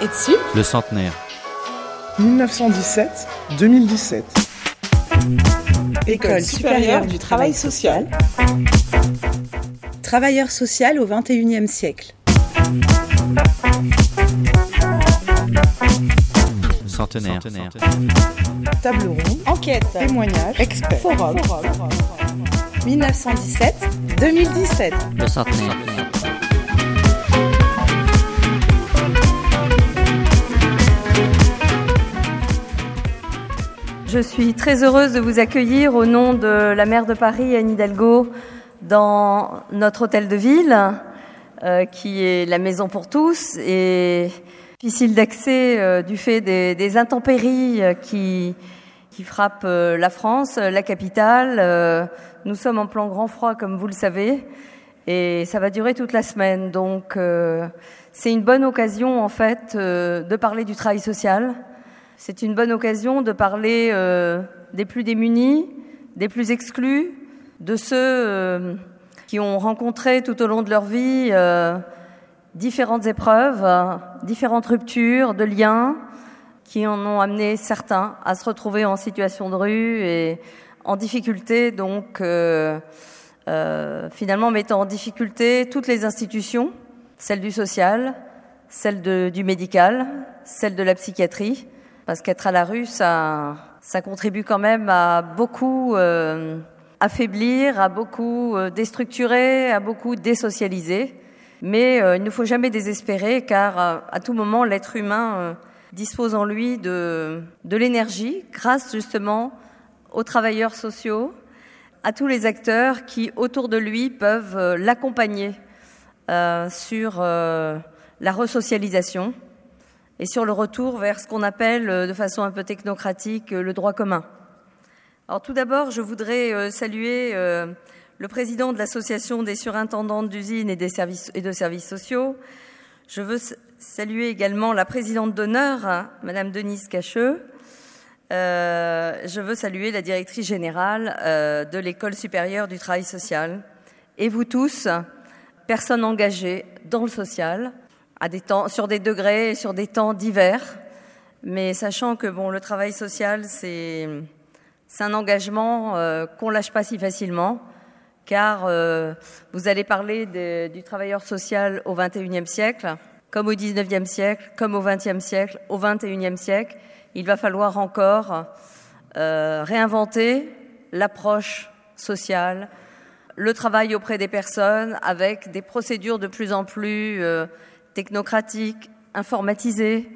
Et dessus Le centenaire. 1917-2017. École supérieure du travail social. Travailleur social au XXIe siècle. Centenaire. Table ronde. Enquête. Témoignage. Expert. Forum. 1917-2017. Le centenaire. Je suis très heureuse de vous accueillir au nom de la maire de Paris, Anne Hidalgo, dans notre hôtel de ville, euh, qui est la maison pour tous et difficile d'accès euh, du fait des, intempéries euh, qui, qui frappent la France, la capitale. Nous sommes en plan grand froid, comme vous le savez, et ça va durer toute la semaine. Donc, c'est une bonne occasion, en fait, de parler du travail social. C'est une bonne occasion de parler euh, des plus démunis, des plus exclus, de ceux euh, qui ont rencontré tout au long de leur vie euh, différentes épreuves, différentes ruptures de liens, qui en ont amené certains à se retrouver en situation de rue et en difficulté, donc finalement mettant en difficulté toutes les institutions, celles du social, celles du médical, celles de la psychiatrie, parce qu'être à la rue, ça, contribue quand même à beaucoup euh, affaiblir, à beaucoup euh, déstructurer, à beaucoup désocialiser. Mais euh, il ne faut jamais désespérer, car à tout moment, l'être humain dispose en lui de, l'énergie, grâce justement aux travailleurs sociaux, à tous les acteurs qui, autour de lui, peuvent l'accompagner sur la resocialisation et sur le retour vers ce qu'on appelle euh, de façon un peu technocratique euh, le droit commun. Alors tout d'abord, je voudrais euh, saluer le président de l'association des surintendantes d'usines et, des services, et de services sociaux. Je veux saluer également la présidente d'honneur, hein, Madame Denise Cacheux. Je veux saluer la directrice générale de l'École supérieure du travail social. Et vous tous, personnes engagées dans le social, à des temps, sur des degrés et sur des temps divers, mais sachant que bon, le travail social, c'est un engagement euh, qu'on lâche pas si facilement, car euh, vous allez parler du travailleur social au XXIe siècle, comme au XIXe siècle, comme au XXe siècle, au XXIe siècle. Il va falloir encore euh, réinventer l'approche sociale, le travail auprès des personnes avec des procédures de plus en plus euh, technocratiques, informatisées,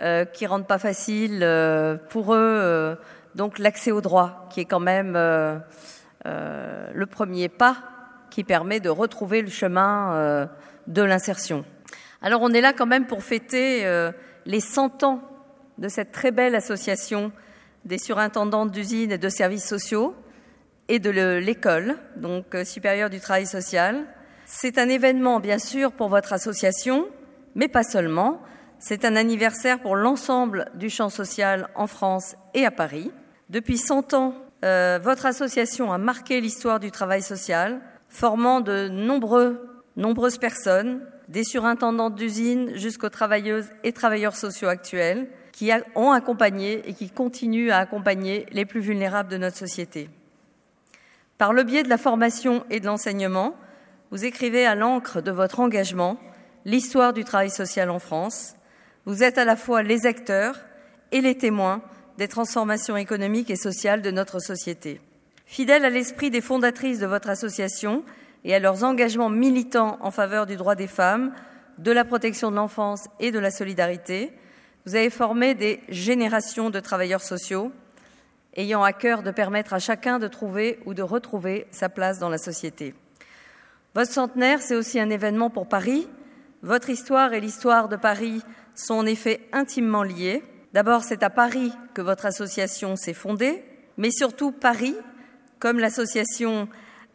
euh, qui rendent pas facile euh, pour eux euh, donc l'accès au droit, qui est quand même euh, le premier pas qui permet de retrouver le chemin de l'insertion. Alors on est là quand même pour fêter les 100 ans de cette très belle association des surintendantes d'usines et de services sociaux et de le- l'école, donc supérieure du travail social. C'est un événement, bien sûr, pour votre association, mais pas seulement. C'est un anniversaire pour l'ensemble du champ social en France et à Paris. Depuis 100 ans, euh, votre association a marqué l'histoire du travail social, formant de nombreux, nombreuses personnes, des surintendantes d'usines jusqu'aux travailleuses et travailleurs sociaux actuels, qui ont accompagné et qui continuent à accompagner les plus vulnérables de notre société. Par le biais de la formation et de l'enseignement, vous écrivez à l'encre de votre engagement l'histoire du travail social en France. Vous êtes à la fois les acteurs et les témoins des transformations économiques et sociales de notre société. Fidèle à l'esprit des fondatrices de votre association et à leurs engagements militants en faveur du droit des femmes, de la protection de l'enfance et de la solidarité, vous avez formé des générations de travailleurs sociaux ayant à cœur de permettre à chacun de trouver ou de retrouver sa place dans la société. Votre centenaire, c'est aussi un événement pour Paris. Votre histoire et l'histoire de Paris sont en effet intimement liées. D'abord, c'est à Paris que votre association s'est fondée, mais surtout Paris, comme l'association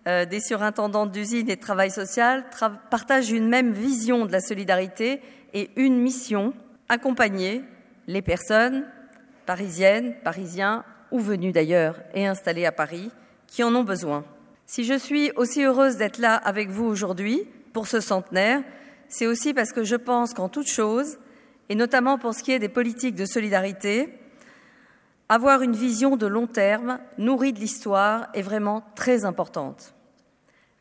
euh, des surintendantes d'usines et de travail social, partage une même vision de la solidarité et une mission, accompagner les personnes parisiennes, parisiens ou venus d'ailleurs et installés à Paris, qui en ont besoin. Si je suis aussi heureuse d'être là avec vous aujourd'hui pour ce centenaire, c'est aussi parce que je pense qu'en toute chose, Et notamment pour ce qui est des politiques de solidarité, avoir une vision de long terme, nourrie de l'histoire, est vraiment très importante.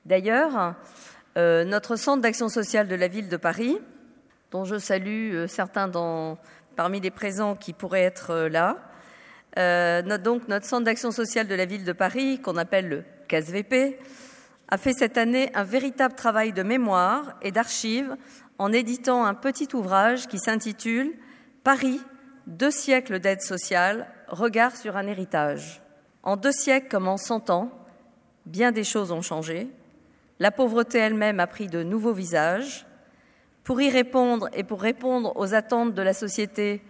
D'ailleurs, euh, notre centre d'action sociale de la ville de Paris, dont je salue euh, certains parmi les présents qui pourraient être euh, là, donc notre centre d'action sociale de la ville de Paris, qu'on appelle le CASVP, a fait cette année un véritable travail de mémoire et d'archives en éditant un petit ouvrage qui s'intitule Paris, deux siècles d'aide sociale, regard sur un héritage. En deux siècles comme en cent ans, bien des choses ont changé. La pauvreté elle-même a pris de nouveaux visages. Pour y répondre et pour répondre aux attentes de la société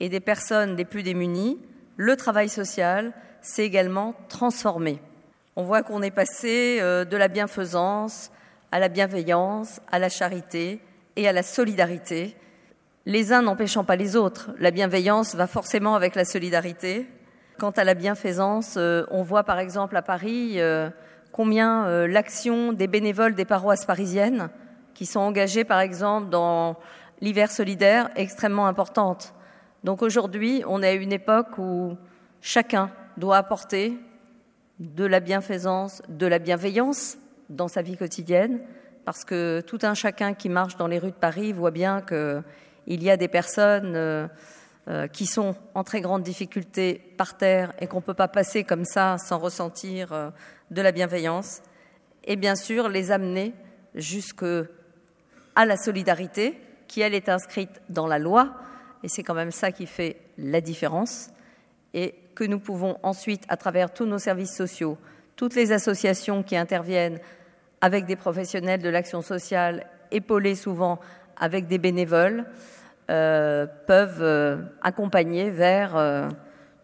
et des personnes les plus démunies, le travail social s'est également transformé. On voit qu'on est passé euh, de la bienfaisance à la bienveillance, à la charité et à la solidarité, les uns n'empêchant pas les autres. La bienveillance va forcément avec la solidarité. Quant à la bienfaisance, euh, on voit par exemple à Paris euh, combien l'action des bénévoles des paroisses parisiennes, qui sont engagés par exemple dans l'hiver solidaire, est extrêmement importante. Donc aujourd'hui, on est à une époque où chacun doit apporter de la bienfaisance, de la bienveillance dans sa vie quotidienne, parce que tout un chacun qui marche dans les rues de Paris voit bien qu'il y a des personnes euh, euh, qui sont en très grande difficulté par terre et qu'on ne peut pas passer comme ça sans ressentir euh, de la bienveillance, et bien sûr les amener jusque à la solidarité, qui elle est inscrite dans la loi, et c'est quand même ça qui fait la différence, et que nous pouvons ensuite, à travers tous nos services sociaux, toutes les associations qui interviennent avec des professionnels de l'action sociale, épaulés souvent avec des bénévoles, euh, peuvent euh, accompagner vers euh,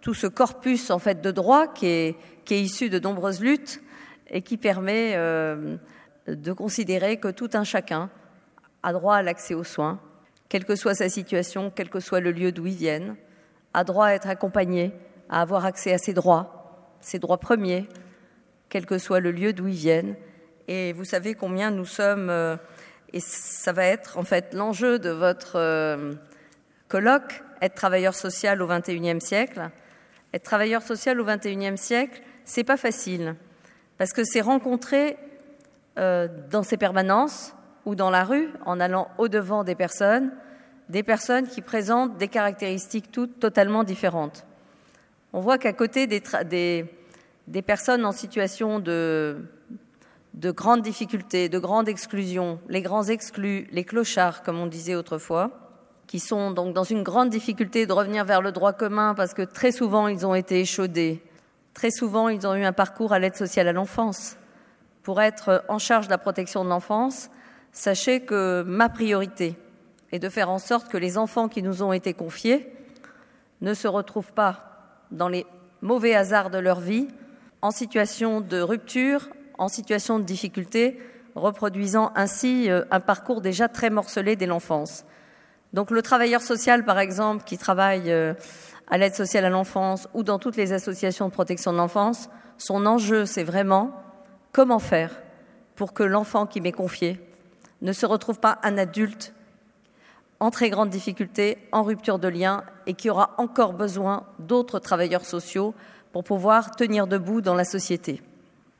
tout ce corpus en fait de droit qui est, qui est issu de nombreuses luttes et qui permet de considérer que tout un chacun a droit à l'accès aux soins, quelle que soit sa situation, quel que soit le lieu d'où il vienne, a droit à être accompagné à avoir accès à ses droits, ses droits premiers, quel que soit le lieu d'où ils viennent. Et vous savez combien nous sommes, euh, et ça va être en fait l'enjeu de votre euh, colloque, être travailleur social au XXIe siècle. Être travailleur social au XXIe siècle, c'est pas facile, parce que c'est rencontrer euh, dans ces permanences ou dans la rue, en allant au-devant des personnes, des personnes qui présentent des caractéristiques toutes totalement différentes on voit qu'à côté des, personnes en situation de, de grandes difficultés, de grande exclusion, les grands exclus, les clochards, comme on disait autrefois, qui sont donc dans une grande difficulté de revenir vers le droit commun parce que très souvent ils ont été échaudés, très souvent ils ont eu un parcours à l'aide sociale à l'enfance. Pour être en charge de la protection de l'enfance, sachez que ma priorité est de faire en sorte que les enfants qui nous ont été confiés ne se retrouvent pas dans les mauvais hasards de leur vie, en situation de rupture, en situation de difficulté, reproduisant ainsi euh, un parcours déjà très morcelé dès l'enfance. Donc le travailleur social, par exemple, qui travaille euh, à l'aide sociale à l'enfance ou dans toutes les associations de protection de l'enfance, son enjeu, c'est vraiment comment faire pour que l'enfant qui m'est confié ne se retrouve pas un adulte en très grande difficulté, en rupture de lien et qui aura encore besoin d'autres travailleurs sociaux pour pouvoir tenir debout dans la société.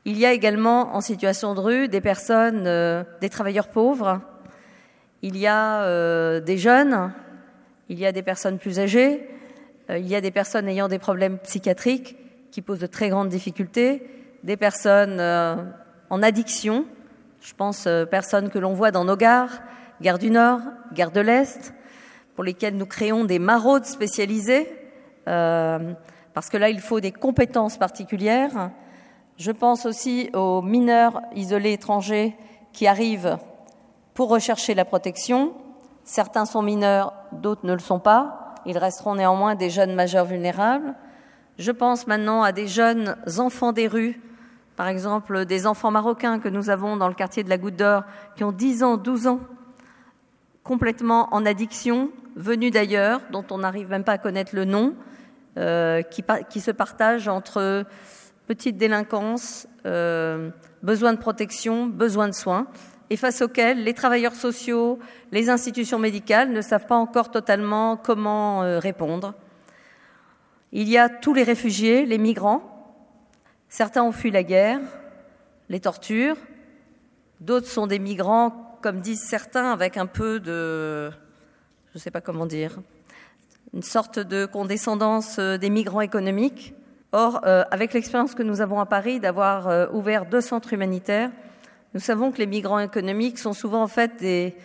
Il y a également en situation de rue des personnes, euh, des travailleurs pauvres, il y a euh, des jeunes, il y a des personnes plus âgées, euh, il y a des personnes ayant des problèmes psychiatriques qui posent de très grandes difficultés, des personnes en addiction, je pense personnes que l'on voit dans nos gares, gare du Nord, gare de l'Est, pour lesquelles nous créons des maraudes spécialisées, euh, parce que là, il faut des compétences particulières. Je pense aussi aux mineurs isolés étrangers qui arrivent pour rechercher la protection. Certains sont mineurs, d'autres ne le sont pas. Ils resteront néanmoins des jeunes majeurs vulnérables. Je pense maintenant à des jeunes enfants des rues, par exemple des enfants marocains que nous avons dans le quartier de la Goutte d'Or, qui ont 10 ans, 12 ans, complètement en addiction, venus d'ailleurs, dont on n'arrive même pas à connaître le nom, euh, qui, se partagent entre petite délinquance, euh, besoin de protection, besoin de soins. et face auxquels les travailleurs sociaux, les institutions médicales ne savent pas encore totalement comment euh, répondre. Il y a tous les réfugiés, les migrants. Certains ont fui la guerre, les tortures. D'autres sont des migrants, comme disent certains, avec un peu de... je ne sais pas comment dire, une sorte de condescendance euh, des migrants économiques. Or, euh, avec l'expérience que nous avons à Paris d'avoir euh, ouvert deux centres humanitaires, nous savons que les migrants économiques sont souvent en fait des,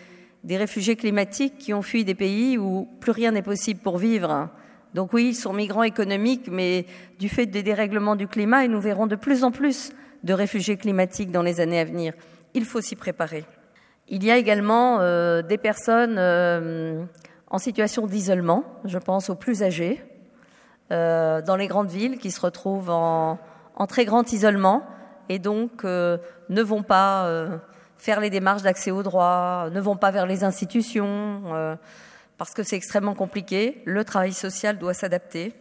des réfugiés climatiques qui ont fui des pays où plus rien n'est possible pour vivre. Donc oui, ils sont migrants économiques, mais du fait des dérèglements du climat, et nous verrons de plus en plus de réfugiés climatiques dans les années à venir. Il faut s'y préparer. Il y a également euh, des personnes euh, en situation d'isolement, je pense aux plus âgés, euh, dans les grandes villes qui se retrouvent en, en très grand isolement et donc euh, ne vont pas euh, faire les démarches d'accès aux droits, ne vont pas vers les institutions, euh, parce que c'est extrêmement compliqué. Le travail social doit s'adapter.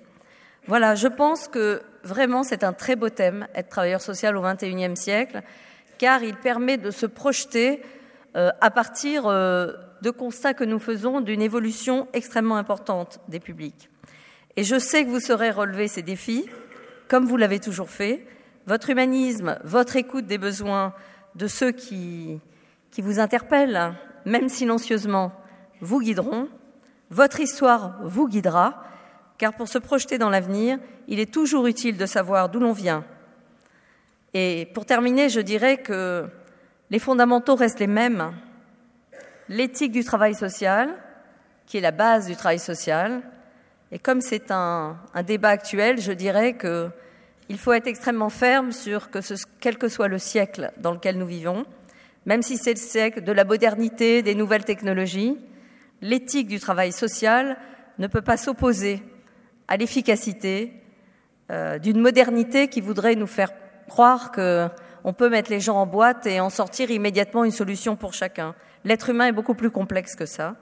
Voilà, je pense que vraiment c'est un très beau thème, être travailleur social au XXIe siècle, car il permet de se projeter à partir euh, de constats que nous faisons d'une évolution extrêmement importante des publics. Et je sais que vous saurez relever ces défis, comme vous l'avez toujours fait. Votre humanisme, votre écoute des besoins de ceux qui, qui vous interpellent, même silencieusement, vous guideront. Votre histoire vous guidera, car pour se projeter dans l'avenir, il est toujours utile de savoir d'où l'on vient. Et pour terminer, je dirais que les fondamentaux restent les mêmes. L'éthique du travail social, qui est la base du travail social. Et comme c'est un, débat actuel, je dirais que il faut être extrêmement ferme sur que quel que soit le siècle dans lequel nous vivons, même si c'est le siècle de la modernité, des nouvelles technologies, l'éthique du travail social ne peut pas s'opposer à l'efficacité euh, d'une modernité qui voudrait nous faire croire que on peut mettre les gens en boîte et en sortir immédiatement une solution pour chacun. L'être humain est beaucoup plus complexe que ça.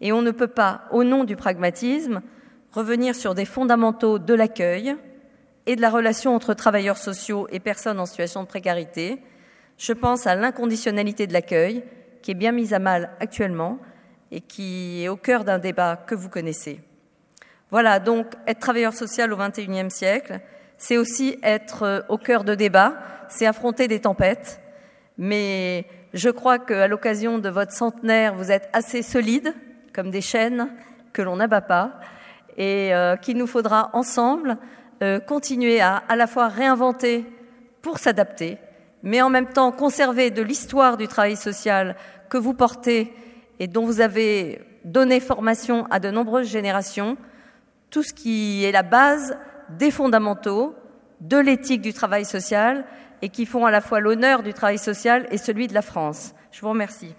Et on ne peut pas, au nom du pragmatisme, revenir sur des fondamentaux de l'accueil et de la relation entre travailleurs sociaux et personnes en situation de précarité. Je pense à l'inconditionnalité de l'accueil, qui est bien mise à mal actuellement et qui est au cœur d'un débat que vous connaissez. Voilà, donc être travailleur social au XXIe siècle, c'est aussi être au cœur de débats, c'est affronter des tempêtes, mais je crois qu'à l'occasion de votre centenaire, vous êtes assez solide, comme des chaînes que l'on n'abat pas, et euh, qu'il nous faudra ensemble euh, continuer à à la fois réinventer pour s'adapter, mais en même temps conserver de l'histoire du travail social que vous portez et dont vous avez donné formation à de nombreuses générations, tout ce qui est la base des fondamentaux de l'éthique du travail social et qui font à la fois l'honneur du travail social et celui de la France. Je vous remercie.